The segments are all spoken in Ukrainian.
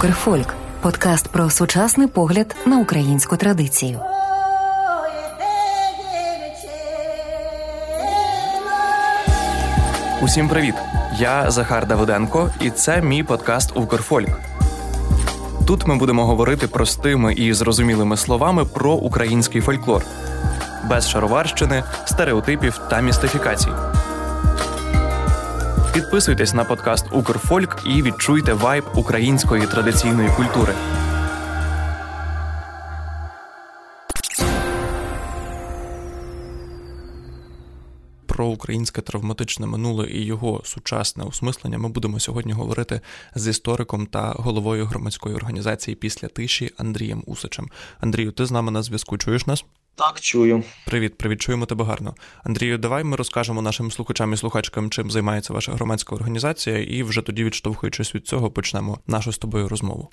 Укрфольк подкаст про сучасний погляд на українську традицію. Усім привіт! Я Захар Давиденко, і це мій подкаст Укрфольк. Тут ми будемо говорити простими і зрозумілими словами про український фольклор, без шароварщини, стереотипів та містифікацій. Підписуйтесь на подкаст Укрфольк і відчуйте вайб української традиційної культури. Про українське травматичне минуле і його сучасне осмислення ми будемо сьогодні говорити з істориком та головою громадської організації після тиші Андрієм Усичем. Андрію, ти з нами на зв'язку? Чуєш нас? Так, чую. Привіт, привіт, чуємо тебе гарно. Андрію, давай ми розкажемо нашим слухачам і слухачкам, чим займається ваша громадська організація, і вже тоді, відштовхуючись від цього, почнемо нашу з тобою розмову.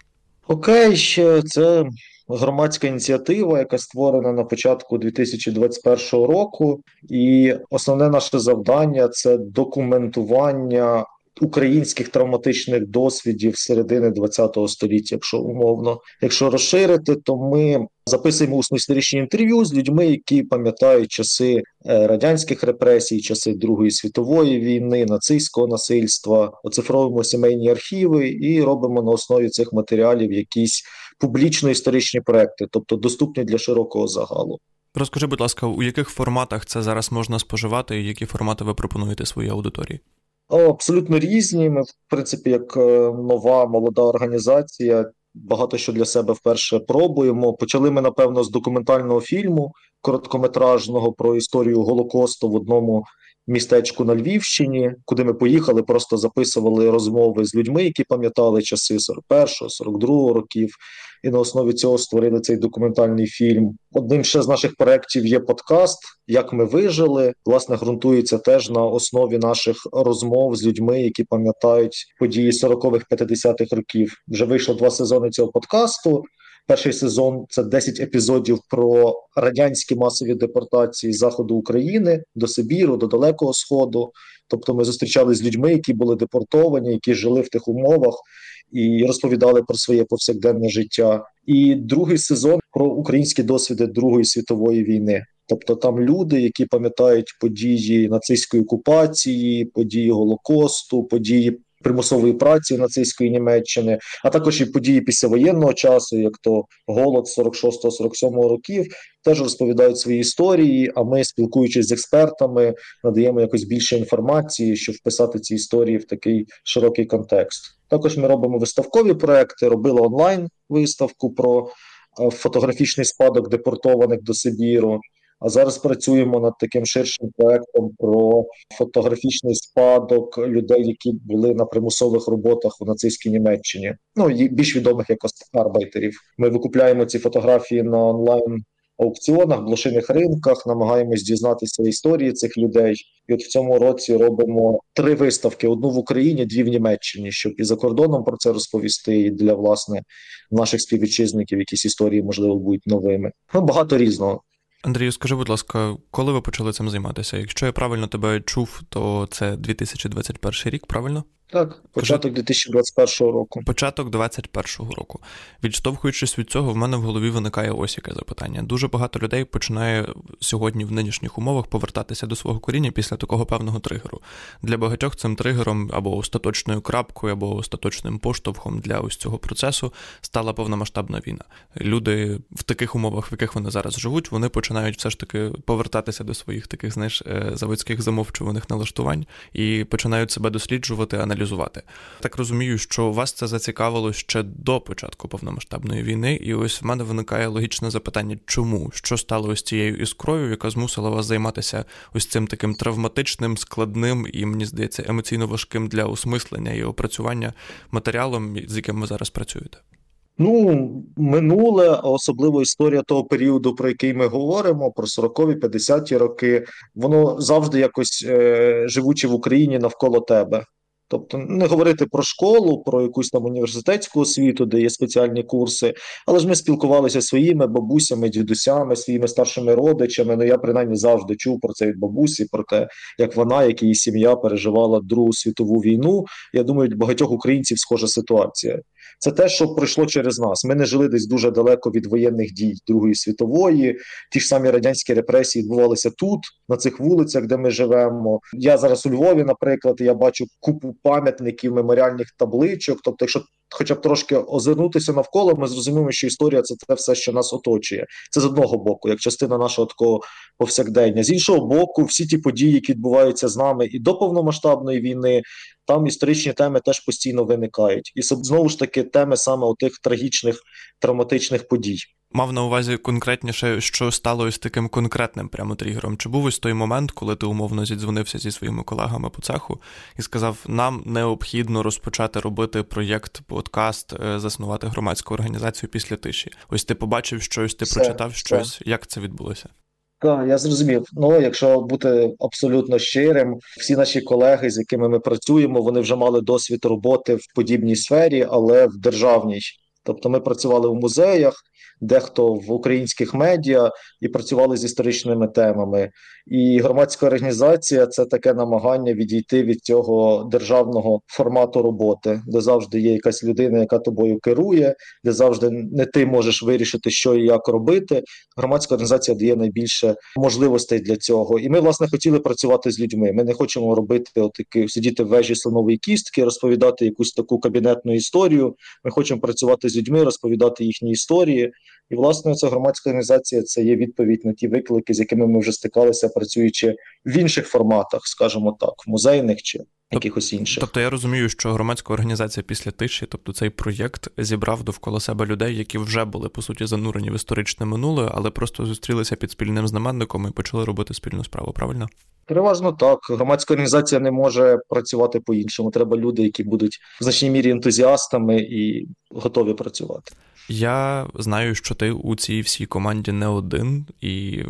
Окей, ще це громадська ініціатива, яка створена на початку 2021 року, і основне наше завдання це документування українських травматичних досвідів середини ХХ століття, якщо умовно. Якщо розширити, то ми записуємо усні інтерв'ю з людьми, які пам'ятають часи е, радянських репресій, часи Другої світової війни, нацистського насильства, оцифровуємо сімейні архіви і робимо на основі цих матеріалів якісь публічно-історичні проекти, тобто доступні для широкого загалу. Розкажи, будь ласка, у яких форматах це зараз можна споживати, і які формати ви пропонуєте своїй аудиторії? Абсолютно різні. Ми, в принципі, як е, нова молода організація, багато що для себе вперше пробуємо. Почали ми, напевно, з документального фільму короткометражного про історію Голокосту в одному містечку на Львівщині, куди ми поїхали, просто записували розмови з людьми, які пам'ятали часи 41-го, 42-го років, і на основі цього створили цей документальний фільм. Одним ще з наших проєктів є подкаст, як ми вижили. Власне, ґрунтується теж на основі наших розмов з людьми, які пам'ятають події 40-х, 50-х років. Вже вийшло два сезони цього подкасту. Перший сезон це 10 епізодів про радянські масові депортації заходу України до Сибіру, до Далекого Сходу. Тобто, ми зустрічалися з людьми, які були депортовані, які жили в тих умовах і розповідали про своє повсякденне життя. І другий сезон про українські досвіди Другої світової війни. Тобто там люди, які пам'ятають події нацистської окупації, події голокосту, події примусової праці нацистської Німеччини, а також і події післявоєнного часу, як то голод 46-47 років, теж розповідають свої історії. А ми, спілкуючись з експертами, надаємо якось більше інформації, щоб вписати ці історії в такий широкий контекст. Також ми робимо виставкові проекти, робили онлайн виставку про е, фотографічний спадок депортованих до Сибіру. А зараз працюємо над таким ширшим проектом про фотографічний спадок людей, які були на примусових роботах у нацистській Німеччині. Ну більш відомих як арбайтерів. Ми викупляємо ці фотографії на онлайн. Аукціонах, блошиних ринках намагаємось дізнатися історії цих людей, і от в цьому році робимо три виставки: одну в Україні, дві в Німеччині, щоб і за кордоном про це розповісти, і для власне наших співвітчизників якісь історії можливо будуть новими. Ну багато різного. Андрію, скажи, будь ласка, коли ви почали цим займатися? Якщо я правильно тебе чув, то це 2021 рік, правильно? Так, початок 2021 року. Початок 2021 року. Відштовхуючись від цього, в мене в голові виникає ось яке запитання. Дуже багато людей починає сьогодні в нинішніх умовах повертатися до свого коріння після такого певного тригеру. Для багатьох цим тригером або остаточною крапкою, або остаточним поштовхом для ось цього процесу стала повномасштабна війна. Люди в таких умовах, в яких вони зараз живуть, вони починають все ж таки повертатися до своїх таких, знаєш, е, заводських замовчуваних налаштувань і починають себе досліджувати, аналізувати. Так розумію, що вас це зацікавило ще до початку повномасштабної війни, і ось в мене виникає логічне запитання, чому що стало ось цією іскрою, яка змусила вас займатися ось цим таким травматичним, складним і мені здається емоційно важким для осмислення і опрацювання матеріалом, з яким ви зараз працюєте. Ну, минуле, особливо історія того періоду, про який ми говоримо, про 40-ві, 50-ті роки, воно завжди якось е, живучи в Україні навколо тебе. Тобто не говорити про школу, про якусь там університетську освіту, де є спеціальні курси, але ж ми спілкувалися своїми бабусями, дідусями, своїми старшими родичами. Ну я принаймні завжди чув про це від бабусі, про те, як вона, як її сім'я переживала Другу світову війну. Я думаю, багатьох українців схожа ситуація. Це те, що пройшло через нас. Ми не жили десь дуже далеко від воєнних дій Другої світової. Ті ж самі радянські репресії відбувалися тут, на цих вулицях, де ми живемо. Я зараз у Львові, наприклад, я бачу купу пам'ятників, меморіальних табличок. Тобто, якщо хоча б трошки озирнутися навколо, ми зрозуміємо, що історія це те все, що нас оточує. Це з одного боку, як частина нашого такого повсякдення. З іншого боку, всі ті події, які відбуваються з нами і до повномасштабної війни, там історичні теми теж постійно виникають, і знову ж таки теми саме тих трагічних травматичних подій. Мав на увазі конкретніше, що стало ось таким конкретним прямо тригером. Чи був ось той момент, коли ти умовно зідзвонився зі своїми колегами по цеху і сказав, нам необхідно розпочати робити проєкт, подкаст, е, заснувати громадську організацію після тиші? Ось ти побачив щось, ти все, прочитав щось. Як це відбулося? Так, я зрозумів. Ну, якщо бути абсолютно щирим, всі наші колеги, з якими ми працюємо, вони вже мали досвід роботи в подібній сфері, але в державній. Тобто, ми працювали в музеях, дехто в українських медіа і працювали з історичними темами. І громадська організація це таке намагання відійти від цього державного формату роботи, де завжди є якась людина, яка тобою керує, де завжди не ти можеш вирішити, що і як робити. Громадська організація дає найбільше можливостей для цього. І ми, власне, хотіли працювати з людьми. Ми не хочемо робити отакі сидіти в вежі слонової кістки, розповідати якусь таку кабінетну історію. Ми хочемо працювати з людьми, розповідати їхні історії. І власне ця громадська організація це є відповідь на ті виклики, з якими ми вже стикалися, працюючи в інших форматах, скажімо так, в музейних чи якихось інших. Тобто я розумію, що громадська організація після тиші, тобто цей проєкт зібрав довкола себе людей, які вже були по суті занурені в історичне минуле, але просто зустрілися під спільним знаменником і почали робити спільну справу. Правильно? Переважно так. Громадська організація не може працювати по-іншому. Треба люди, які будуть в значній мірі ентузіастами і готові працювати. Я знаю, що ти у цій всій команді не один, і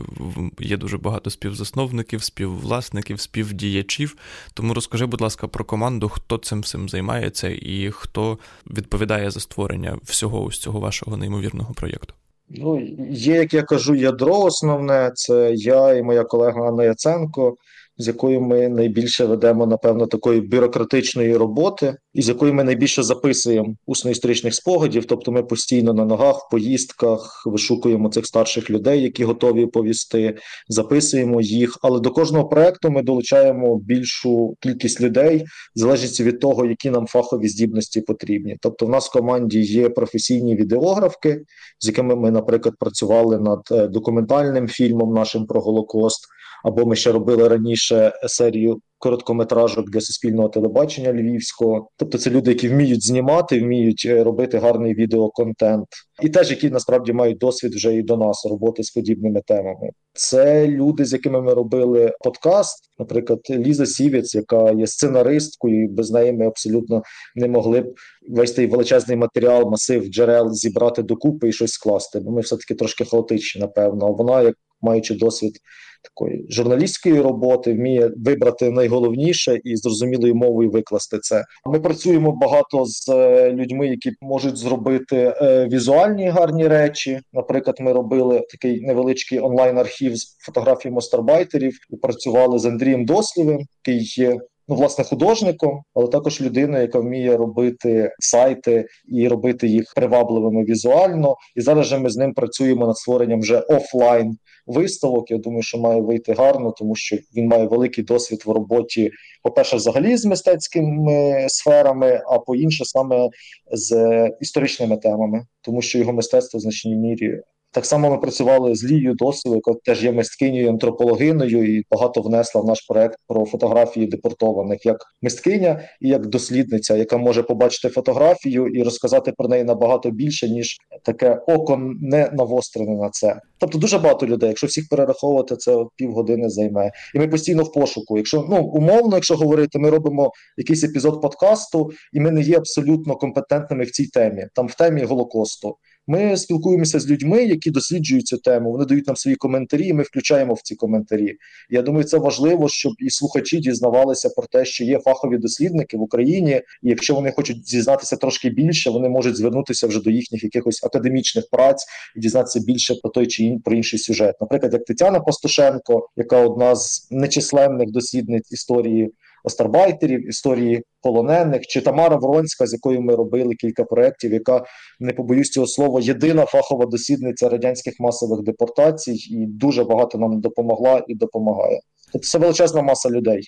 є дуже багато співзасновників, співвласників, співдіячів. Тому розкажи, будь ласка, про команду, хто цим всім займається і хто відповідає за створення всього ось цього вашого неймовірного проєкту. Ну, є, як я кажу, ядро основне це я і моя колега Анна Яценко з якою ми найбільше ведемо, напевно, такої бюрократичної роботи, і з якою ми найбільше записуємо усно-історичних спогадів. Тобто, ми постійно на ногах, в поїздках вишукуємо цих старших людей, які готові повісти, записуємо їх. Але до кожного проекту ми долучаємо більшу кількість людей, залежить від того, які нам фахові здібності потрібні. Тобто, в нас в команді є професійні відеографки, з якими ми, наприклад, працювали над е, документальним фільмом нашим про Голокост. Або ми ще робили раніше серію короткометражок для суспільного телебачення львівського. Тобто, це люди, які вміють знімати, вміють е, робити гарний відеоконтент, і теж які насправді мають досвід вже і до нас роботи з подібними темами. Це люди, з якими ми робили подкаст. Наприклад, Ліза Сівець, яка є сценаристкою, без неї ми абсолютно не могли б весь цей величезний матеріал, масив джерел зібрати докупи і щось скласти. Бо ми все таки трошки хаотичні, напевно. Вона як маючи досвід такої журналістської роботи, вміє вибрати найголовніше і зрозумілою мовою викласти це. Ми працюємо багато з е, людьми, які можуть зробити е, візуальні гарні речі. Наприклад, ми робили такий невеличкий онлайн-архів з фотографій мастарбайтерів і працювали з Андрієм Дослівим, який є ну, власне, художником, але також людиною, яка вміє робити сайти і робити їх привабливими візуально. І зараз же ми з ним працюємо над створенням вже офлайн виставок. Я думаю, що має вийти гарно, тому що він має великий досвід в роботі. По перше, взагалі з мистецькими сферами, а по інше саме з історичними темами, тому що його мистецтво в значній мірі так само ми працювали з Лією Досою, яка теж є мисткинею, антропологиною, і багато внесла в наш проект про фотографії депортованих як мисткиня і як дослідниця, яка може побачити фотографію і розказати про неї набагато більше, ніж таке око не навострене на це. Тобто дуже багато людей. Якщо всіх перераховувати, це півгодини займе. І ми постійно в пошуку. Якщо ну умовно, якщо говорити, ми робимо якийсь епізод подкасту, і ми не є абсолютно компетентними в цій темі, там в темі голокосту. Ми спілкуємося з людьми, які досліджують цю тему. Вони дають нам свої коментарі, і ми включаємо в ці коментарі. Я думаю, це важливо, щоб і слухачі дізнавалися про те, що є фахові дослідники в Україні, і якщо вони хочуть дізнатися трошки більше, вони можуть звернутися вже до їхніх якихось академічних праць і дізнатися більше про той чи ін, про інший сюжет. Наприклад, як Тетяна Пастушенко, яка одна з нечисленних дослідниць історії остарбайтерів, історії полонених, чи Тамара Вронська, з якою ми робили кілька проєктів, яка не побоюсь цього слова, єдина фахова дослідниця радянських масових депортацій, і дуже багато нам допомогла і допомагає. Тобто це величезна маса людей.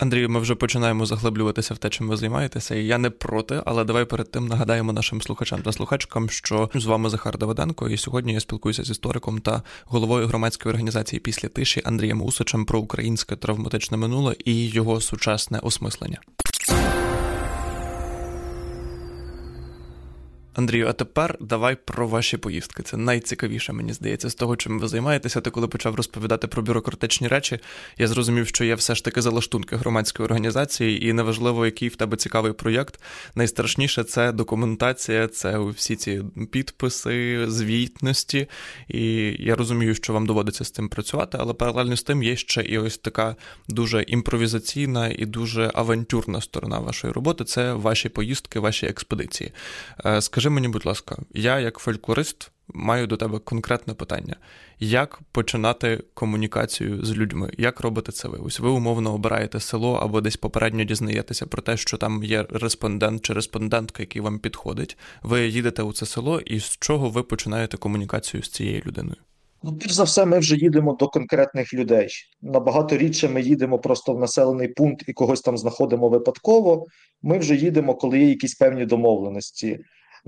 Андрію, ми вже починаємо заглиблюватися в те, чим ви займаєтеся. і Я не проти, але давай перед тим нагадаємо нашим слухачам та слухачкам, що з вами Захар Давиденко, і сьогодні я спілкуюся з істориком та головою громадської організації після тиші Андрієм Усичем про українське травматичне минуле і його сучасне осмислення. Андрію, а тепер давай про ваші поїздки. Це найцікавіше, мені здається, з того, чим ви займаєтеся. Ти коли почав розповідати про бюрократичні речі, я зрозумів, що є все ж таки залаштунки громадської організації, і неважливо, який в тебе цікавий проєкт. Найстрашніше це документація, це всі ці підписи, звітності. І я розумію, що вам доводиться з цим працювати, але паралельно з тим є ще і ось така дуже імпровізаційна і дуже авантюрна сторона вашої роботи. Це ваші поїздки, ваші експедиції. Е, скажи. Скажи мені, будь ласка, я, як фольклорист, маю до тебе конкретне питання: як починати комунікацію з людьми? Як робите це ви? Ось ви умовно обираєте село або десь попередньо дізнаєтеся про те, що там є респондент чи респондентка, який вам підходить. Ви їдете у це село, і з чого ви починаєте комунікацію з цією людиною? Ну, перш за все, ми вже їдемо до конкретних людей. Набагато рідше ми їдемо просто в населений пункт і когось там знаходимо випадково. Ми вже їдемо, коли є якісь певні домовленості.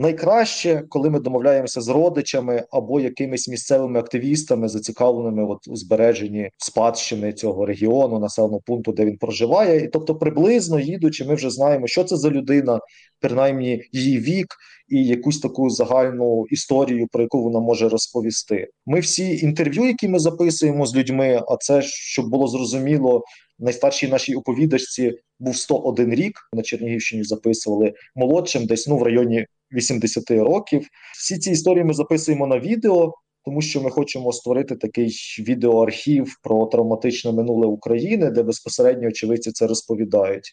Найкраще, коли ми домовляємося з родичами або якимись місцевими активістами, зацікавленими от у збереженні спадщини цього регіону, населеного пункту, де він проживає, і тобто, приблизно їдучи, ми вже знаємо, що це за людина, принаймні її вік і якусь таку загальну історію, про яку вона може розповісти. Ми всі інтерв'ю, які ми записуємо з людьми, а це щоб було зрозуміло. Найстаршій нашій оповідачці був 101 рік на Чернігівщині. Записували молодшим, десь ну в районі 80 років. Всі ці історії ми записуємо на відео, тому що ми хочемо створити такий відеоархів про травматичне минуле України, де безпосередньо очевидці це розповідають.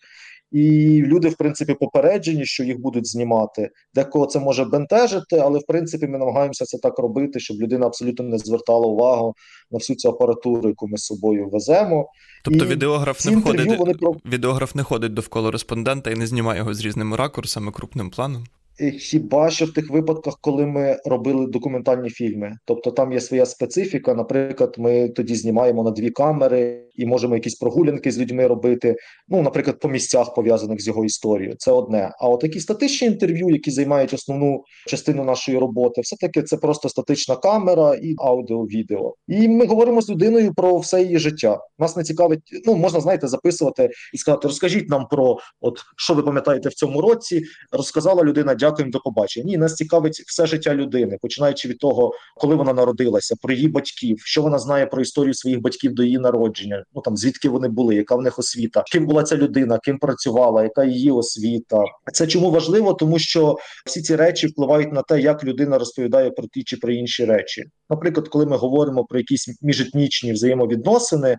І люди, в принципі, попереджені, що їх будуть знімати. Декого це може бентежити, але в принципі ми намагаємося це так робити, щоб людина абсолютно не звертала увагу на всю цю апаратуру, яку ми з собою веземо. Тобто і відеограф не входить вони відеограф не ходить довкола респондента і не знімає його з різними ракурсами, крупним планом. Хіба що в тих випадках, коли ми робили документальні фільми, тобто там є своя специфіка. Наприклад, ми тоді знімаємо на дві камери і можемо якісь прогулянки з людьми робити. Ну, наприклад, по місцях пов'язаних з його історією. Це одне. А от такі статичні інтерв'ю, які займають основну частину нашої роботи, все таки це просто статична камера і аудіо-відео. І ми говоримо з людиною про все її життя. Нас не цікавить. Ну можна знаєте, записувати і сказати: розкажіть нам про от що ви пам'ятаєте в цьому році. Розказала людина дякуємо, до побачення. Ні, нас цікавить все життя людини, починаючи від того, коли вона народилася, про її батьків, що вона знає про історію своїх батьків до її народження. Ну там звідки вони були, яка в них освіта, ким була ця людина, ким працювала, яка її освіта. Це чому важливо, тому що всі ці речі впливають на те, як людина розповідає про ті чи про інші речі. Наприклад, коли ми говоримо про якісь міжетнічні взаємовідносини.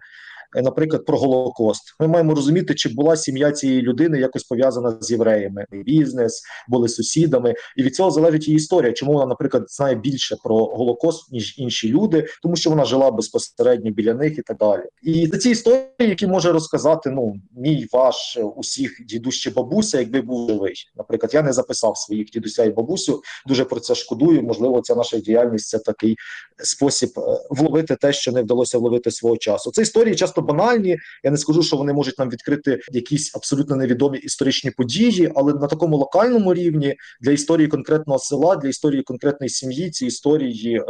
Е, наприклад, про Голокост. Ми маємо розуміти, чи була сім'я цієї людини якось пов'язана з євреями, бізнес, були сусідами, і від цього залежить її історія. Чому вона, наприклад, знає більше про Голокост ніж інші люди, тому що вона жила безпосередньо біля них і так далі. І за ці історії, які може розказати ну мій ваш усіх дідусь чи бабуся, якби був живий. Наприклад, я не записав своїх дідуся і бабусю. Дуже про це шкодую. Можливо, ця наша діяльність це такий спосіб е, вловити те, що не вдалося вловити свого часу. Це історії часто банальні. Я не скажу, що вони можуть нам відкрити якісь абсолютно невідомі історичні події, але на такому локальному рівні для історії конкретного села, для історії конкретної сім'ї, ці історії е,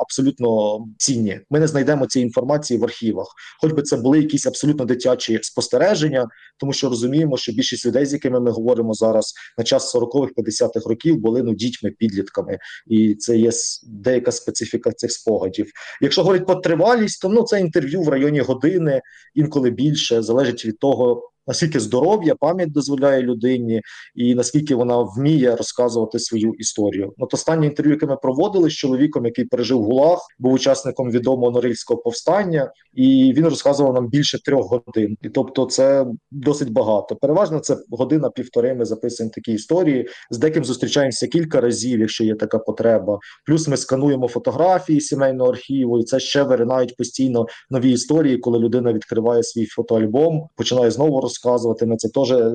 абсолютно цінні. Ми не знайдемо цієї інформації в архівах, хоч би це були якісь абсолютно дитячі спостереження, тому що розуміємо, що більшість людей, з якими ми говоримо зараз на час 40-х, 50-х років, були ну дітьми, підлітками, і це є деяка специфіка цих спогадів. Якщо говорити про тривалість, то ну це інтерв'ю в районі години, інколи більше залежить від того, наскільки здоров'я, пам'ять дозволяє людині, і наскільки вона вміє розказувати свою історію. От останнє інтерв'ю, яке ми проводили з чоловіком, який пережив гулаг, був учасником відомого Норильського повстання, і він розказував нам більше трьох годин. І тобто, це досить багато. Переважно це година-півтори. Ми записуємо такі історії. З деким зустрічаємося кілька разів, якщо є така потреба. Плюс ми скануємо фотографії сімейного архіву, і це ще виринають постійно нові історії, коли людина відкриває свій фотоальбом, починає знову розказувати. Ми це теж е,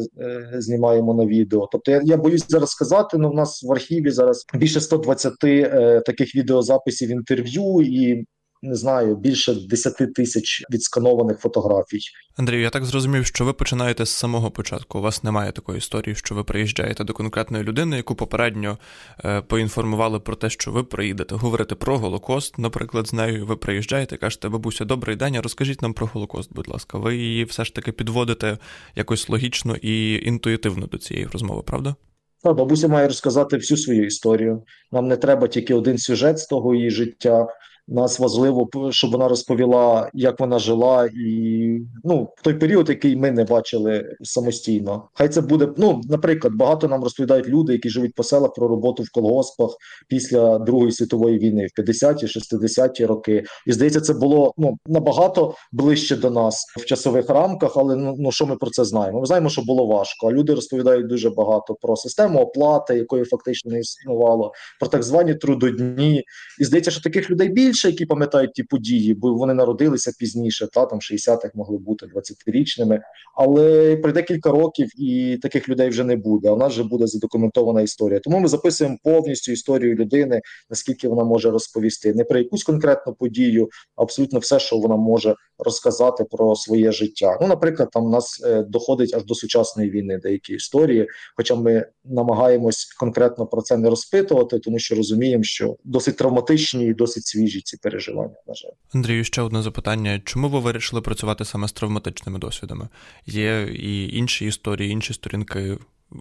знімаємо на відео. Тобто, я я боюсь зараз сказати. Ну, в нас в архіві зараз більше 120 е, таких відеозаписів інтерв'ю і не знаю, більше 10 тисяч відсканованих фотографій. Андрію, я так зрозумів, що ви починаєте з самого початку. У вас немає такої історії, що ви приїжджаєте до конкретної людини, яку попередньо е, поінформували про те, що ви приїдете говорити про Голокост. Наприклад, з нею ви приїжджаєте, кажете, бабуся, добрий день, розкажіть нам про Голокост, будь ласка. Ви її все ж таки підводите якось логічно і інтуїтивно до цієї розмови, правда? Так, бабуся має розказати всю свою історію. Нам не треба тільки один сюжет з того її життя. Нас важливо, щоб вона розповіла, як вона жила, і ну в той період, який ми не бачили самостійно. Хай це буде. Ну, наприклад, багато нам розповідають люди, які живуть по селах про роботу в колгоспах після Другої світової війни в 50-ті, 60-ті роки. І здається, це було ну набагато ближче до нас в часових рамках. Але ну, ну що ми про це знаємо? Ми знаємо, що було важко. А люди розповідають дуже багато про систему оплати, якої фактично не існувало, про так звані трудодні. І здається, що таких людей більше більше, які пам'ятають ті події, бо вони народилися пізніше, та там 60-х могли бути 20-річними. Але пройде кілька років, і таких людей вже не буде. В нас вже буде задокументована історія. Тому ми записуємо повністю історію людини, наскільки вона може розповісти, не про якусь конкретну подію, а абсолютно все, що вона може розказати про своє життя. Ну, наприклад, там у нас е, доходить аж до сучасної війни деякі історії, хоча ми намагаємось конкретно про це не розпитувати, тому що розуміємо, що досить травматичні і досить свіжі ці переживання. На жаль, Андрію, ще одне запитання: чому ви вирішили працювати саме з травматичними досвідами? Є і інші історії, інші сторінки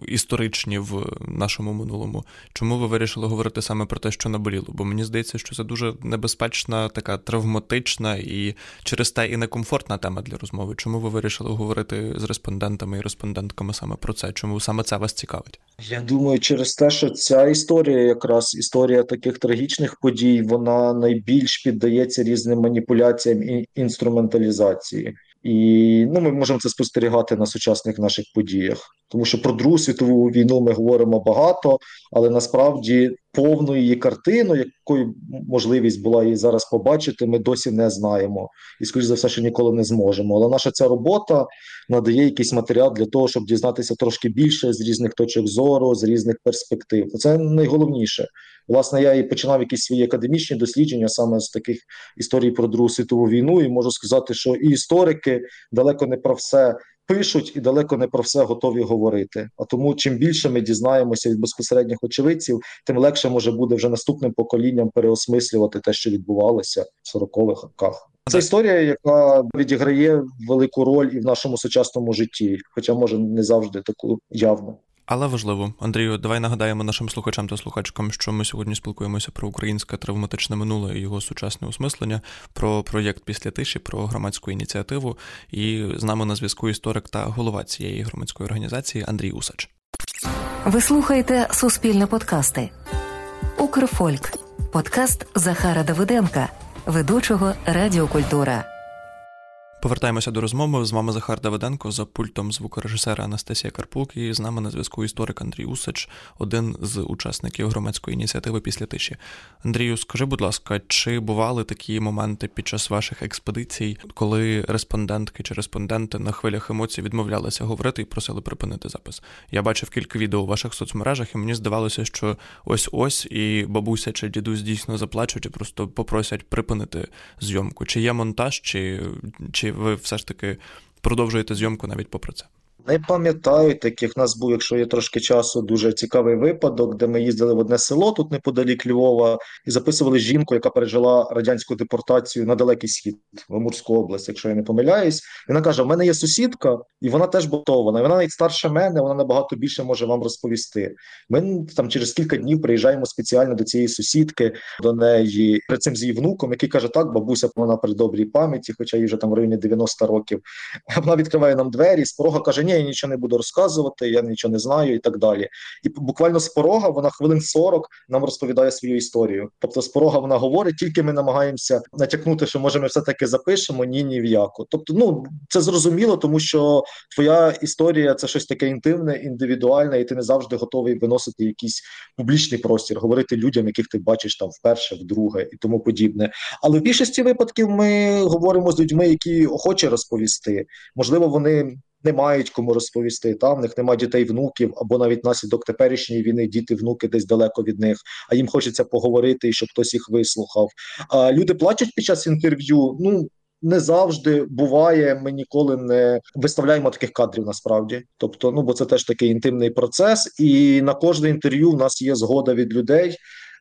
історичні в нашому минулому. Чому ви вирішили говорити саме про те, що наболіло? Бо мені здається, що це дуже небезпечна, така травматична і через те і некомфортна тема для розмови. Чому ви вирішили говорити з респондентами і респондентками саме про це? Чому саме це вас цікавить? Я думаю, через те, що ця історія, якраз історія таких трагічних подій, вона найбільш піддається різним маніпуляціям і інструменталізації. І ну, ми можемо це спостерігати на сучасних наших подіях, тому що про Другу світову війну ми говоримо багато, але насправді повну її картину, якою можливість була її зараз побачити, ми досі не знаємо. І скоріш за все, що ніколи не зможемо. Але наша ця робота надає якийсь матеріал для того, щоб дізнатися трошки більше з різних точок зору, з різних перспектив. Це найголовніше. Власне, я і починав якісь свої академічні дослідження саме з таких історій про Другу світову війну, і можу сказати, що і історики далеко не про все пишуть і далеко не про все готові говорити. А тому, чим більше ми дізнаємося від безпосередніх очевидців, тим легше може буде вже наступним поколінням переосмислювати те, що відбувалося в 40-х роках. Це історія, яка відіграє велику роль і в нашому сучасному житті, хоча може не завжди таку явну. Але важливо, Андрію, давай нагадаємо нашим слухачам та слухачкам, що ми сьогодні спілкуємося про українське травматичне минуле і його сучасне осмислення, про проєкт після тиші, про громадську ініціативу. І з нами на зв'язку історик та голова цієї громадської організації Андрій Усач. Ви слухаєте Суспільне подкасти. Укрфольк. Подкаст Захара Давиденка, ведучого Радіокультура. Повертаємося до розмови. З вами Захар Давиденко за пультом звукорежисера Анастасія Карпук і з нами на зв'язку історик Андрій Усач, один з учасників громадської ініціативи після тиші. Андрію, скажи, будь ласка, чи бували такі моменти під час ваших експедицій, коли респондентки чи респонденти на хвилях емоцій відмовлялися говорити і просили припинити запис? Я бачив кілька відео у ваших соцмережах, і мені здавалося, що ось ось і бабуся чи дідусь дійсно заплачуть і просто попросять припинити зйомку. Чи є монтаж, чи чи ви все ж таки продовжуєте зйомку навіть попри це? Не пам'ятаю таких. Нас був, якщо є трошки часу, дуже цікавий випадок, де ми їздили в одне село тут неподалік Львова, і записували жінку, яка пережила радянську депортацію на далекий схід в Амурську область, якщо я не помиляюсь. І вона каже: У мене є сусідка, і вона теж ботована. Вона навіть старша мене, вона набагато більше може вам розповісти. Ми там через кілька днів приїжджаємо спеціально до цієї сусідки, до неї перед цим з її внуком, який каже: Так, бабуся вона при добрій пам'яті, хоча їй вже там в районі 90 років. Вона відкриває нам двері, з порога каже: Ні я нічого не буду розказувати, я нічого не знаю і так далі. І буквально з порога вона хвилин 40 нам розповідає свою історію. Тобто, з порога вона говорить, тільки ми намагаємося натякнути, що може ми все таки запишемо ні, ні в яку. Тобто, ну це зрозуміло, тому що твоя історія це щось таке інтимне, індивідуальне, і ти не завжди готовий виносити якийсь публічний простір, говорити людям, яких ти бачиш там вперше, вдруге і тому подібне. Але в більшості випадків ми говоримо з людьми, які охоче розповісти. Можливо, вони не мають кому розповісти. Та в них немає дітей, внуків або навіть наслідок теперішньої війни, діти, внуки десь далеко від них. А їм хочеться поговорити, щоб хтось їх вислухав. А люди плачуть під час інтерв'ю. Ну не завжди буває. Ми ніколи не виставляємо таких кадрів насправді. Тобто, ну бо це теж такий інтимний процес, і на кожне інтерв'ю в нас є згода від людей.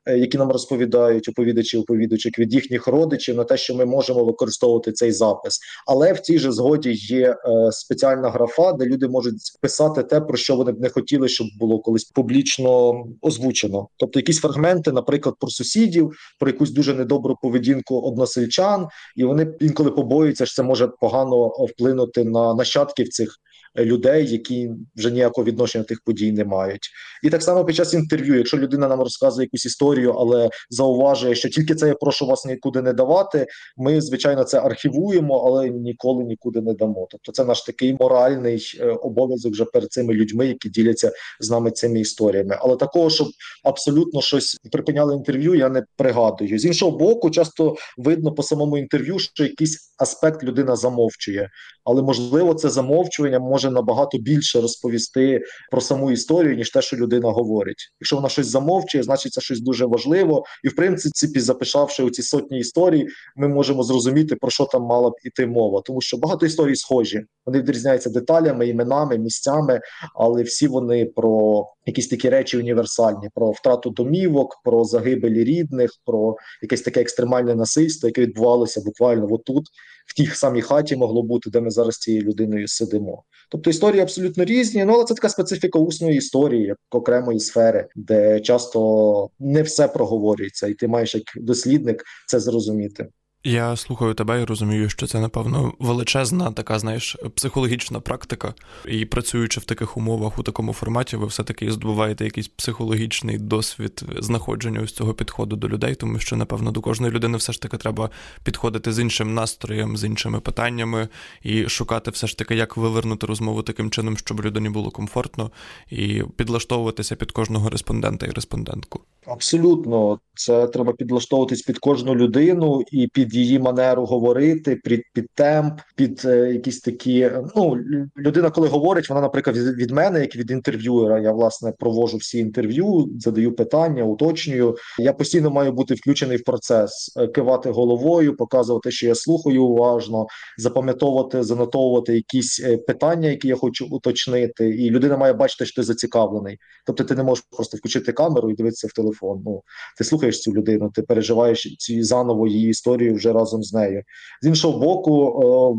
Е, які нам розповідають оповідачі оповідачок від їхніх родичів на те, що ми можемо використовувати цей запис, але в цій же згоді є е, спеціальна графа, де люди можуть писати те, про що вони б не хотіли, щоб було колись публічно озвучено. Тобто, якісь фрагменти, наприклад, про сусідів, про якусь дуже недобру поведінку односельчан, і вони інколи побоюються, що це може погано вплинути на нащадків цих людей, які вже ніякого відношення до тих подій не мають. І так само під час інтерв'ю, якщо людина нам розказує якусь історію, але зауважує, що тільки це я прошу вас нікуди не давати. Ми звичайно це архівуємо, але ніколи нікуди не дамо. Тобто, це наш такий моральний е, обов'язок вже перед цими людьми, які діляться з нами цими історіями. Але такого, щоб абсолютно щось припиняли інтерв'ю, я не пригадую. З іншого боку, часто видно по самому інтерв'ю, що якийсь аспект людина замовчує, але можливо, це замовчування може може набагато більше розповісти про саму історію, ніж те, що людина говорить. Якщо вона щось замовчує, значить це щось дуже важливо. І в принципі, записавши у ці сотні історій, ми можемо зрозуміти про що там мала б іти мова, тому що багато історій схожі. Вони відрізняються деталями, іменами, місцями, але всі вони про якісь такі речі універсальні: про втрату домівок, про загибелі рідних, про якесь таке екстремальне насильство, яке відбувалося буквально отут, в тій самій хаті могло бути, де ми зараз цією людиною сидимо. Тобто історії абсолютно різні, ну але це така специфіка усної історії, як окремої сфери, де часто не все проговорюється, і ти маєш як дослідник це зрозуміти. Я слухаю тебе і розумію, що це, напевно, величезна така, знаєш, психологічна практика. І працюючи в таких умовах у такому форматі, ви все-таки здобуваєте якийсь психологічний досвід знаходження ось цього підходу до людей, тому що, напевно, до кожної людини все ж таки треба підходити з іншим настроєм, з іншими питаннями і шукати все ж таки, як вивернути розмову таким чином, щоб людині було комфортно, і підлаштовуватися під кожного респондента і респондентку. Абсолютно, це треба підлаштовуватись під кожну людину і під її манеру говорити, під під темп, під е, якісь такі. Ну людина, коли говорить, вона, наприклад, від, від мене, як від інтерв'юера, я власне провожу всі інтерв'ю, задаю питання, уточнюю. Я постійно маю бути включений в процес, е, кивати головою, показувати, що я слухаю уважно, запам'ятовувати, занотовувати якісь е, питання, які я хочу уточнити, і людина має бачити, що ти зацікавлений. Тобто, ти не можеш просто включити камеру і дивитися в телефон. Ну ти слухаєш цю людину, ти переживаєш ці заново її історію вже разом з нею. З іншого боку,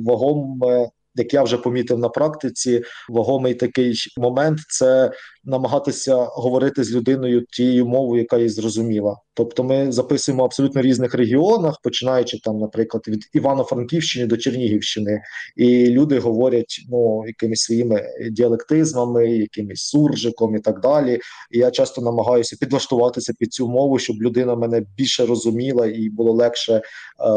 вагоме, як я вже помітив на практиці, вагомий такий момент це намагатися говорити з людиною тією мовою, яка їй зрозуміла. Тобто, ми записуємо абсолютно різних регіонах, починаючи там, наприклад, від Івано-Франківщини до Чернігівщини, і люди говорять ну якимись своїми діалектизмами, якимись суржиком і так далі. І я часто намагаюся підлаштуватися під цю мову, щоб людина мене більше розуміла і було легше е,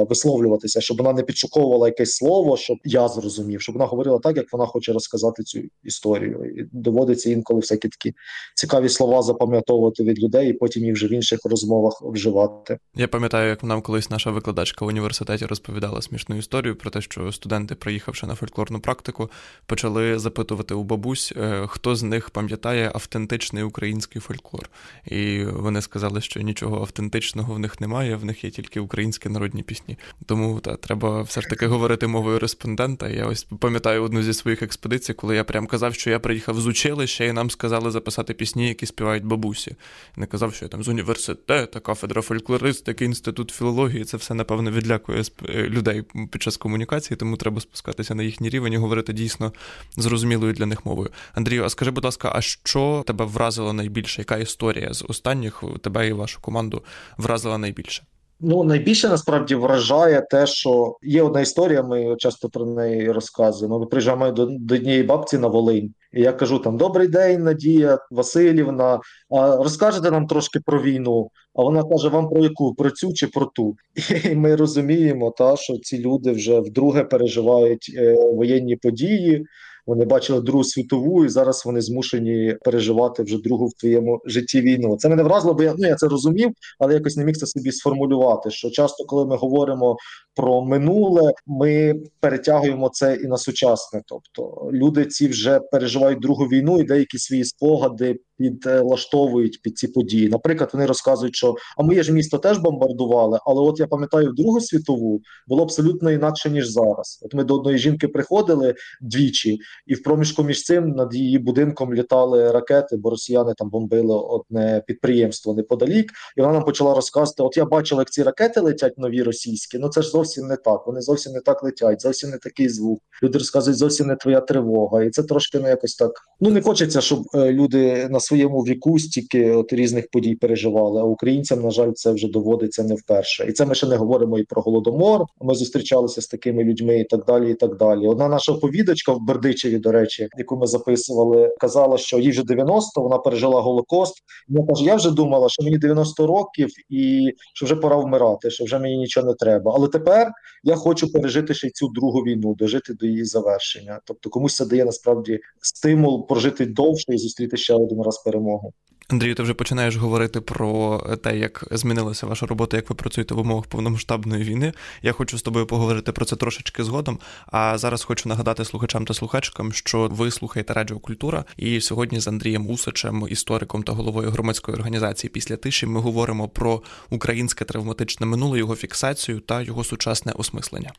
висловлюватися, щоб вона не підшуковувала якесь слово, щоб я зрозумів, щоб вона говорила так, як вона хоче розказати цю історію. І доводиться інколи всякі такі цікаві слова запам'ятовувати від людей, і потім їх вже в інших розмовах вживати. Я пам'ятаю, як нам колись наша викладачка в університеті розповідала смішну історію про те, що студенти, приїхавши на фольклорну практику, почали запитувати у бабусь, е, хто з них пам'ятає автентичний український фольклор. І вони сказали, що нічого автентичного в них немає, в них є тільки українські народні пісні. Тому та треба все ж таки говорити мовою респондента. Я ось пам'ятаю одну зі своїх експедицій, коли я прям казав, що я приїхав з училища, і нам сказали записати пісні, які співають бабусі. Не казав, що я там з університету, кафедра фольклористики, інститут філології. Це все, напевно, відлякує е, людей під час комунікації, тому треба спускатися на їхній рівень і говорити дійсно зрозумілою для них мовою. Андрію, а скажи, будь ласка, а що тебе вразило найбільше? Яка історія з останніх тебе і вашу команду вразила найбільше? Ну, найбільше насправді вражає те, що є одна історія, ми часто про неї розказуємо. Ми приїжджаємо до однієї бабці на Волинь, і я кажу: там добрий день, Надія Васильівна. А розкажете нам трошки про війну? А вона каже: Вам про яку про цю чи про ту? І ми розуміємо, та що ці люди вже вдруге переживають е, воєнні події. Вони бачили Другу світову, і зараз вони змушені переживати вже другу в твоєму житті війну. Це мене вразило, бо я ну я це розумів, але якось не міг це собі сформулювати. Що часто, коли ми говоримо про минуле, ми перетягуємо це і на сучасне. Тобто люди ці вже переживають другу війну і деякі свої спогади підлаштовують під ці події. Наприклад, вони розказують, що а моє ж місто теж бомбардували, але от я пам'ятаю Другу світову було абсолютно інакше ніж зараз. От ми до одної жінки приходили двічі, і в проміжку між цим над її будинком літали ракети, бо росіяни там бомбили одне підприємство неподалік, і вона нам почала розказувати: От я бачила, як ці ракети летять нові російські. Ну це ж зовсім не так. Вони зовсім не так летять, зовсім не такий звук. Люди розказують зовсім не твоя тривога, і це трошки не якось так. Ну не хочеться, щоб е, люди на своєму віку стільки от різних подій переживали. А українцям, на жаль, це вже доводиться не вперше. І це ми ще не говоримо і про голодомор. Ми зустрічалися з такими людьми, і так далі. І так далі. Одна наша оповідачка в Бердичеві, до речі, яку ми записували, казала, що їй вже 90, вона пережила голокост. Вона каже: я вже думала, що мені 90 років, і що вже пора вмирати, що вже мені нічого не треба. Але тепер я хочу пережити ще й цю другу війну, дожити до її завершення. Тобто комусь це дає насправді стимул прожити довше і зустріти ще один раз перемогу. Андрію, ти вже починаєш говорити про те, як змінилася ваша робота, як ви працюєте в умовах повномасштабної війни. Я хочу з тобою поговорити про це трошечки згодом. А зараз хочу нагадати слухачам та слухачкам, що ви слухаєте Радіо Культура, і сьогодні з Андрієм Усичем, істориком та головою громадської організації після тиші, ми говоримо про українське травматичне минуле, його фіксацію та його сучасне осмислення.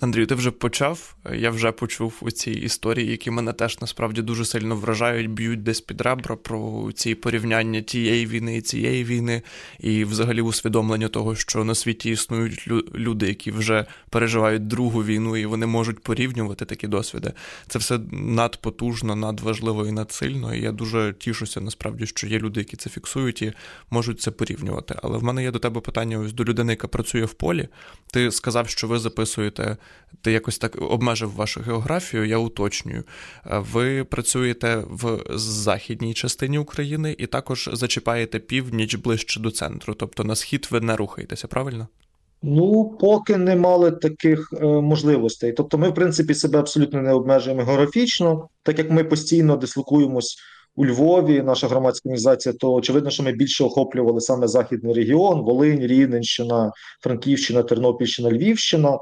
Андрію, ти вже почав. Я вже почув у цій історії, які мене теж насправді дуже сильно вражають, б'ють десь під ребра про ці порівняння тієї війни і цієї війни, і взагалі усвідомлення того, що на світі існують люди, які вже переживають другу війну, і вони можуть порівнювати такі досвіди. Це все надпотужно, надважливо і надсильно. І я дуже тішуся, насправді, що є люди, які це фіксують і можуть це порівнювати. Але в мене є до тебе питання ось до людини, яка працює в полі. Ти сказав, що ви записуєте ти якось так обмежив вашу географію, я уточнюю. Ви працюєте в західній частині України і також зачіпаєте північ ближче до центру, тобто на схід ви не рухаєтеся, правильно? Ну, поки не мали таких е, можливостей. Тобто, ми, в принципі, себе абсолютно не обмежуємо географічно, так як ми постійно дислокуємось у Львові, наша громадська організація, то очевидно, що ми більше охоплювали саме західний регіон: Волинь, Рівненщина, Франківщина, Тернопільщина, Львівщина.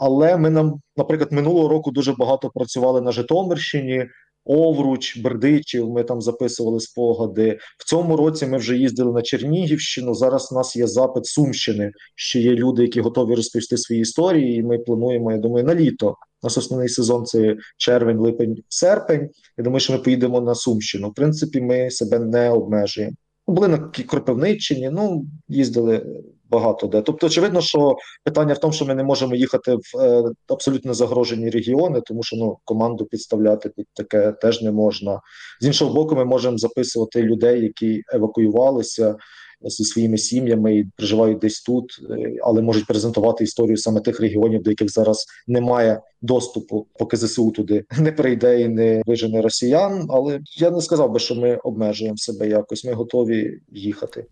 Але ми нам, наприклад, минулого року дуже багато працювали на Житомирщині, Овруч, Бердичів. Ми там записували спогади. В цьому році ми вже їздили на Чернігівщину. Зараз у нас є запит Сумщини. Ще є люди, які готові розповісти свої історії. І ми плануємо. Я думаю, на літо. У Нас основний сезон це червень, липень, серпень. Я думаю, що ми поїдемо на Сумщину. В принципі, ми себе не обмежуємо. Були на Кропивниччині, ну їздили багато де. Тобто, очевидно, що питання в тому, що ми не можемо їхати в е, абсолютно загрожені регіони, тому що ну команду підставляти під таке теж не можна. З іншого боку, ми можемо записувати людей, які евакуювалися. Зі своїми сім'ями і проживають десь тут, е, але можуть презентувати історію саме тих регіонів, до яких зараз немає доступу, поки ЗСУ туди не прийде і не вижене росіян. Але я не сказав би, що ми обмежуємо себе якось. Ми готові їхати.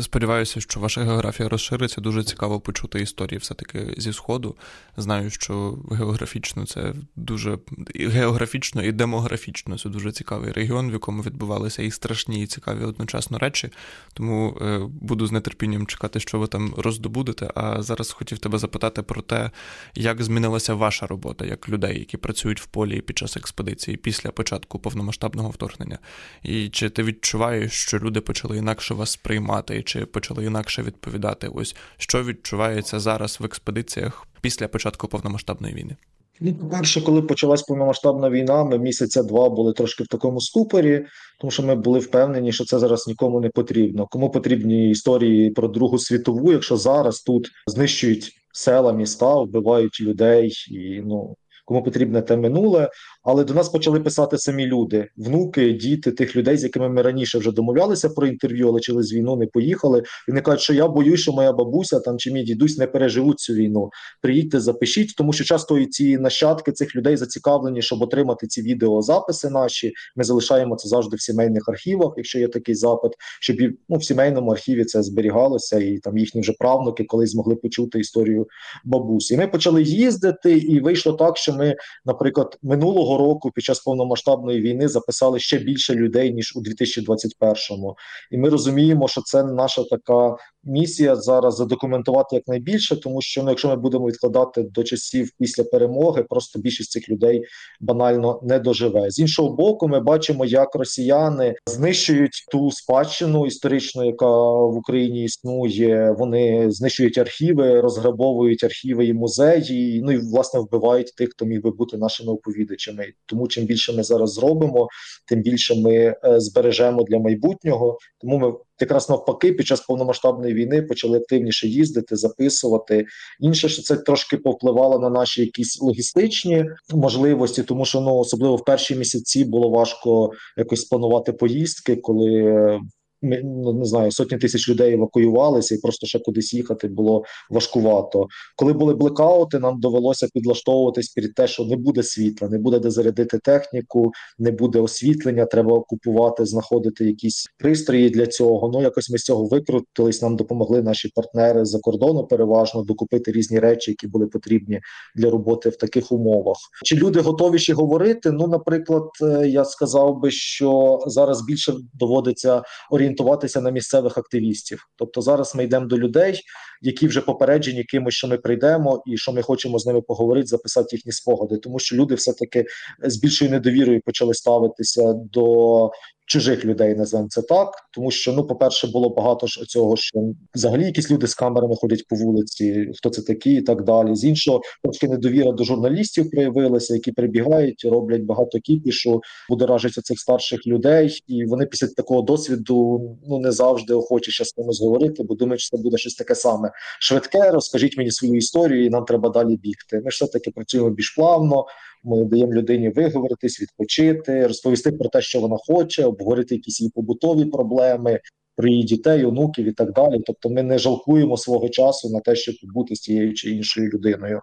Сподіваюся, що ваша географія розшириться. Дуже цікаво почути історії все-таки зі Сходу. Знаю, що географічно це дуже географічно і демографічно це дуже цікавий регіон, в якому відбувалися і страшні, і цікаві одночасно речі. Тому е, буду з нетерпінням чекати, що ви там роздобудете. А зараз хотів тебе запитати про те, як змінилася ваша робота як людей, які працюють в полі під час експедиції після початку повномасштабного вторгнення. І чи ти відчуваєш, що люди почали інакше вас сприймати? Відповідати, чи почали інакше відповідати? Ось що відчувається зараз в експедиціях після початку повномасштабної війни? Ну, по-перше, коли почалась повномасштабна війна, ми місяця два були трошки в такому ступорі, тому що ми були впевнені, що це зараз нікому не потрібно. Кому потрібні історії про Другу світову, якщо зараз тут знищують села, міста, вбивають людей і ну. Кому потрібне те минуле, Але до нас почали писати самі люди, внуки, діти тих людей, з якими ми раніше вже домовлялися про інтерв'ю, але через війну не поїхали. І вони кажуть, що я боюсь, що моя бабуся там чи мій дідусь не переживуть цю війну. Приїдьте, запишіть, тому що часто і ці нащадки цих людей зацікавлені, щоб отримати ці відеозаписи. Наші ми залишаємо це завжди в сімейних архівах, якщо є такий запит, щоб ну, в сімейному архіві це зберігалося, і там їхні вже правнуки колись змогли почути історію бабусі. І Ми почали їздити, і вийшло так, що ми, наприклад, минулого року під час повномасштабної війни записали ще більше людей ніж у 2021-му. І ми розуміємо, що це наша така місія зараз задокументувати якнайбільше, тому що ну, якщо ми будемо відкладати до часів після перемоги, просто більшість цих людей банально не доживе. З іншого боку, ми бачимо, як росіяни знищують ту спадщину історичну, яка в Україні існує. Вони знищують архіви, розграбовують архіви і музеї. Ну і власне вбивають тих, хто міг би бути нашими оповідачами. Тому чим більше ми зараз зробимо, тим більше ми е, збережемо для майбутнього. Тому ми якраз навпаки під час повномасштабної війни почали активніше їздити, записувати. Інше, що це трошки повпливало на наші якісь логістичні можливості, тому що ну особливо в перші місяці було важко якось планувати поїздки, коли не знаю, сотні тисяч людей евакуювалися, і просто ще кудись їхати було важкувато. Коли були блекаути, нам довелося підлаштовуватись під те, що не буде світла, не буде де зарядити техніку, не буде освітлення. Треба купувати, знаходити якісь пристрої для цього. Ну якось ми з цього викрутились. Нам допомогли наші партнери за кордону, переважно докупити різні речі, які були потрібні для роботи в таких умовах. Чи люди готові ще говорити? Ну, наприклад, е, я сказав би, що зараз більше доводиться орієнтуватися орієнтуватися на місцевих активістів. Тобто зараз ми йдемо до людей, які вже попереджені кимось, що ми прийдемо, і що ми хочемо з ними поговорити, записати їхні спогади, тому що люди все таки з більшою недовірою почали ставитися до чужих людей, називаємо це так, тому що ну, по-перше, було багато ж цього, що взагалі якісь люди з камерами ходять по вулиці, хто це такі, і так далі. З іншого, трошки недовіра до журналістів проявилася, які прибігають, роблять багато кіпішу, будоражаться цих старших людей, і вони після такого досвіду ну не завжди охочі ще з кимось говорити, бо думають, що це буде щось таке саме швидке. Розкажіть мені свою історію, і нам треба далі бігти. Ми ж все таки працюємо більш плавно. Ми даємо людині виговоритись, відпочити, розповісти про те, що вона хоче, обговорити якісь її побутові проблеми, про її дітей, онуків і так далі. Тобто, ми не жалкуємо свого часу на те, щоб бути з тією чи іншою людиною.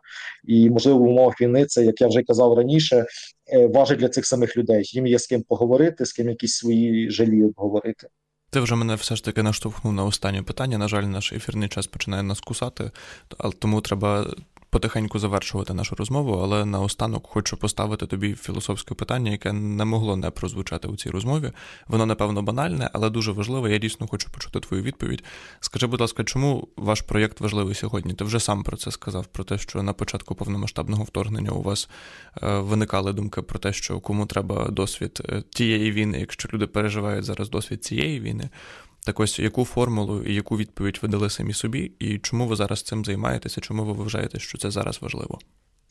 І можливо, в умовах війни це, як я вже казав раніше, е, важить для цих самих людей. Їм є з ким поговорити, з ким якісь свої жалі обговорити. Ти вже мене все ж таки наштовхнув на останнє питання. На жаль, наш ефірний час починає нас кусати, але тому треба потихеньку завершувати нашу розмову, але наостанок хочу поставити тобі філософське питання, яке не могло не прозвучати у цій розмові. Воно, напевно, банальне, але дуже важливе. Я дійсно хочу почути твою відповідь. Скажи, будь ласка, чому ваш проєкт важливий сьогодні? Ти вже сам про це сказав, про те, що на початку повномасштабного вторгнення у вас е, виникали думки про те, що кому треба досвід е, тієї війни, якщо люди переживають зараз досвід цієї війни. Так ось яку формулу і яку відповідь ви дали самі собі, і чому ви зараз цим займаєтеся? Чому ви вважаєте, що це зараз важливо?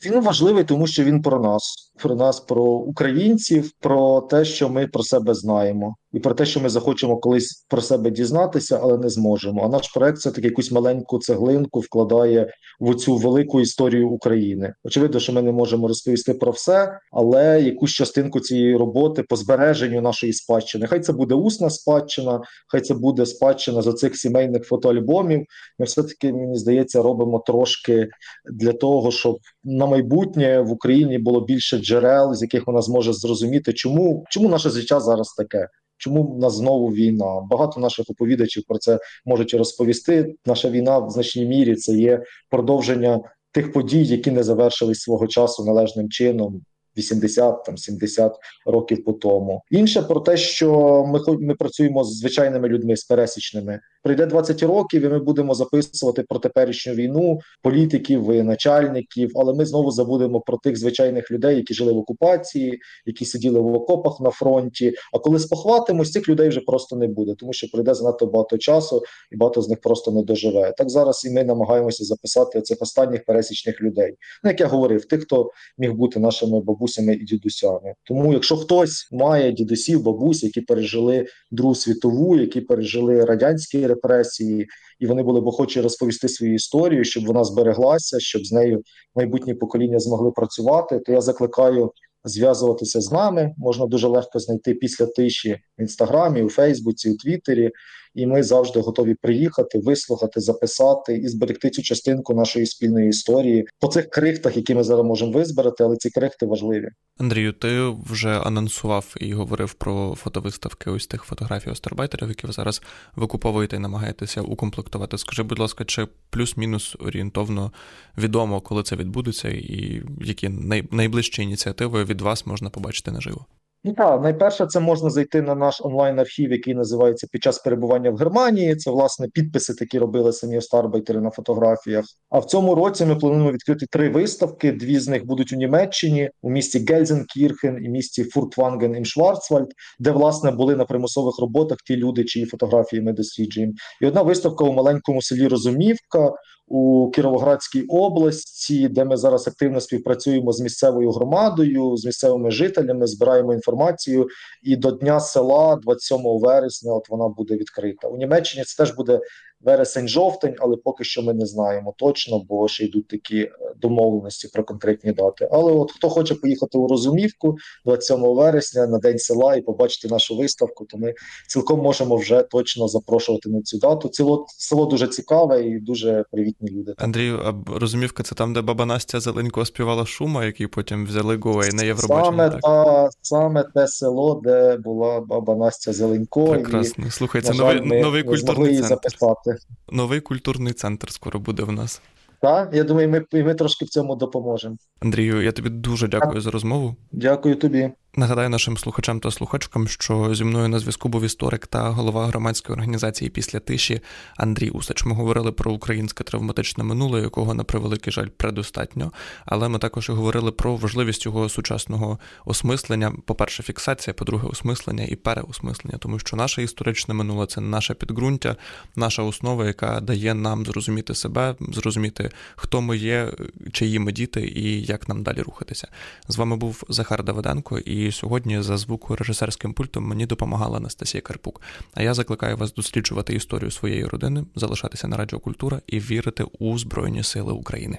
Він важливий, тому що він про нас, про нас, про українців, про те, що ми про себе знаємо і про те, що ми захочемо колись про себе дізнатися, але не зможемо. А наш проект це таки якусь маленьку цеглинку вкладає в цю велику історію України. Очевидно, що ми не можемо розповісти про все, але якусь частинку цієї роботи по збереженню нашої спадщини. Хай це буде усна спадщина, хай це буде спадщина за цих сімейних фотоальбомів. Ми все таки мені здається робимо трошки для того, щоб на майбутнє в Україні було більше джерел, з яких вона зможе зрозуміти, чому чому наше життя зараз таке. Чому в нас знову війна? Багато наших оповідачів про це можуть розповісти. Наша війна в значній мірі це є продовження тих подій, які не завершились свого часу належним чином. 80 там 70 років по тому. Інше про те, що ми ми працюємо з звичайними людьми, з пересічними. Прийде 20 років, і ми будемо записувати про теперішню війну, політиків, начальників. Але ми знову забудемо про тих звичайних людей, які жили в окупації, які сиділи в окопах на фронті. А коли спохватимось, цих людей вже просто не буде, тому що прийде занадто багато часу, і багато з них просто не доживе. Так зараз і ми намагаємося записати цих останніх пересічних людей. Ну, як я говорив, тих, хто міг бути нашими бабусями і дідусями. Тому, якщо хтось має дідусів, бабусь, які пережили Другу світову, які пережили радянські репресії, і вони були б охочі розповісти свою історію, щоб вона збереглася, щоб з нею майбутні покоління змогли працювати. То я закликаю зв'язуватися з нами. Можна дуже легко знайти після тиші в інстаграмі, у Фейсбуці, у Твіттері. І ми завжди готові приїхати, вислухати, записати і зберегти цю частинку нашої спільної історії по цих крихтах, які ми зараз можемо визбирати, але ці крихти важливі. Андрію, ти вже анонсував і говорив про фотовиставки ось тих фотографій остарбайтерів, які ви зараз викуповуєте і намагаєтеся укомплектувати. Скажи, будь ласка, чи плюс-мінус орієнтовно відомо, коли це відбудеться, і які найближчі ініціативи від вас можна побачити наживо? Ну так, найперше, це можна зайти на наш онлайн-архів, який називається під час перебування в Германії. Це власне підписи, такі робили самі старбайтери на фотографіях. А в цьому році ми плануємо відкрити три виставки. Дві з них будуть у Німеччині, у місті Гельзенкірхен і місті Фуртванген і Шварцвальд, де власне були на примусових роботах ті люди, чиї фотографії ми досліджуємо. І одна виставка у маленькому селі Розумівка у Кіровоградській області, де ми зараз активно співпрацюємо з місцевою громадою, з місцевими жителями, збираємо інформацію. І до дня села, 27 вересня, от вона буде відкрита. У Німеччині це теж буде вересень-жовтень, але поки що ми не знаємо точно, бо ще йдуть такі е, домовленості про конкретні дати. Але от хто хоче поїхати у Розумівку 27 вересня на день села і побачити нашу виставку, то ми цілком можемо вже точно запрошувати на цю дату. Ціло село дуже цікаве і дуже привітні люди. Андрію, а Розумівка, це там, де баба Настя Зеленко співала шума, який потім взяли Гуей на Євробачення? Саме так? та саме те село, де була баба Настя Зеленко. Прекрасно. І, Слухай, це новий новий культурний центр. записати. Новий культурний центр скоро буде в нас. Так, я думаю, ми ми трошки в цьому допоможемо. Андрію, я тобі дуже дякую так. за розмову. Дякую тобі. Нагадаю нашим слухачам та слухачкам, що зі мною на зв'язку був історик та голова громадської організації після тиші Андрій Усач. Ми говорили про українське травматичне минуле, якого на превеликий жаль предостатньо. Але ми також і говорили про важливість його сучасного осмислення. По-перше, фіксація, по-друге, осмислення і переосмислення, тому що наше історичне минуле це наше підґрунтя, наша основа, яка дає нам зрозуміти себе, зрозуміти, хто ми є, чиї ми діти і як нам далі рухатися. З вами був Захар Давиденко і сьогодні за звукорежисерським пультом мені допомагала Анастасія Карпук. А я закликаю вас досліджувати історію своєї родини, залишатися на Радіо Культура і вірити у Збройні Сили України.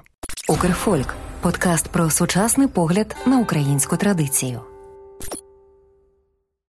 Укрфольк подкаст про сучасний погляд на українську традицію.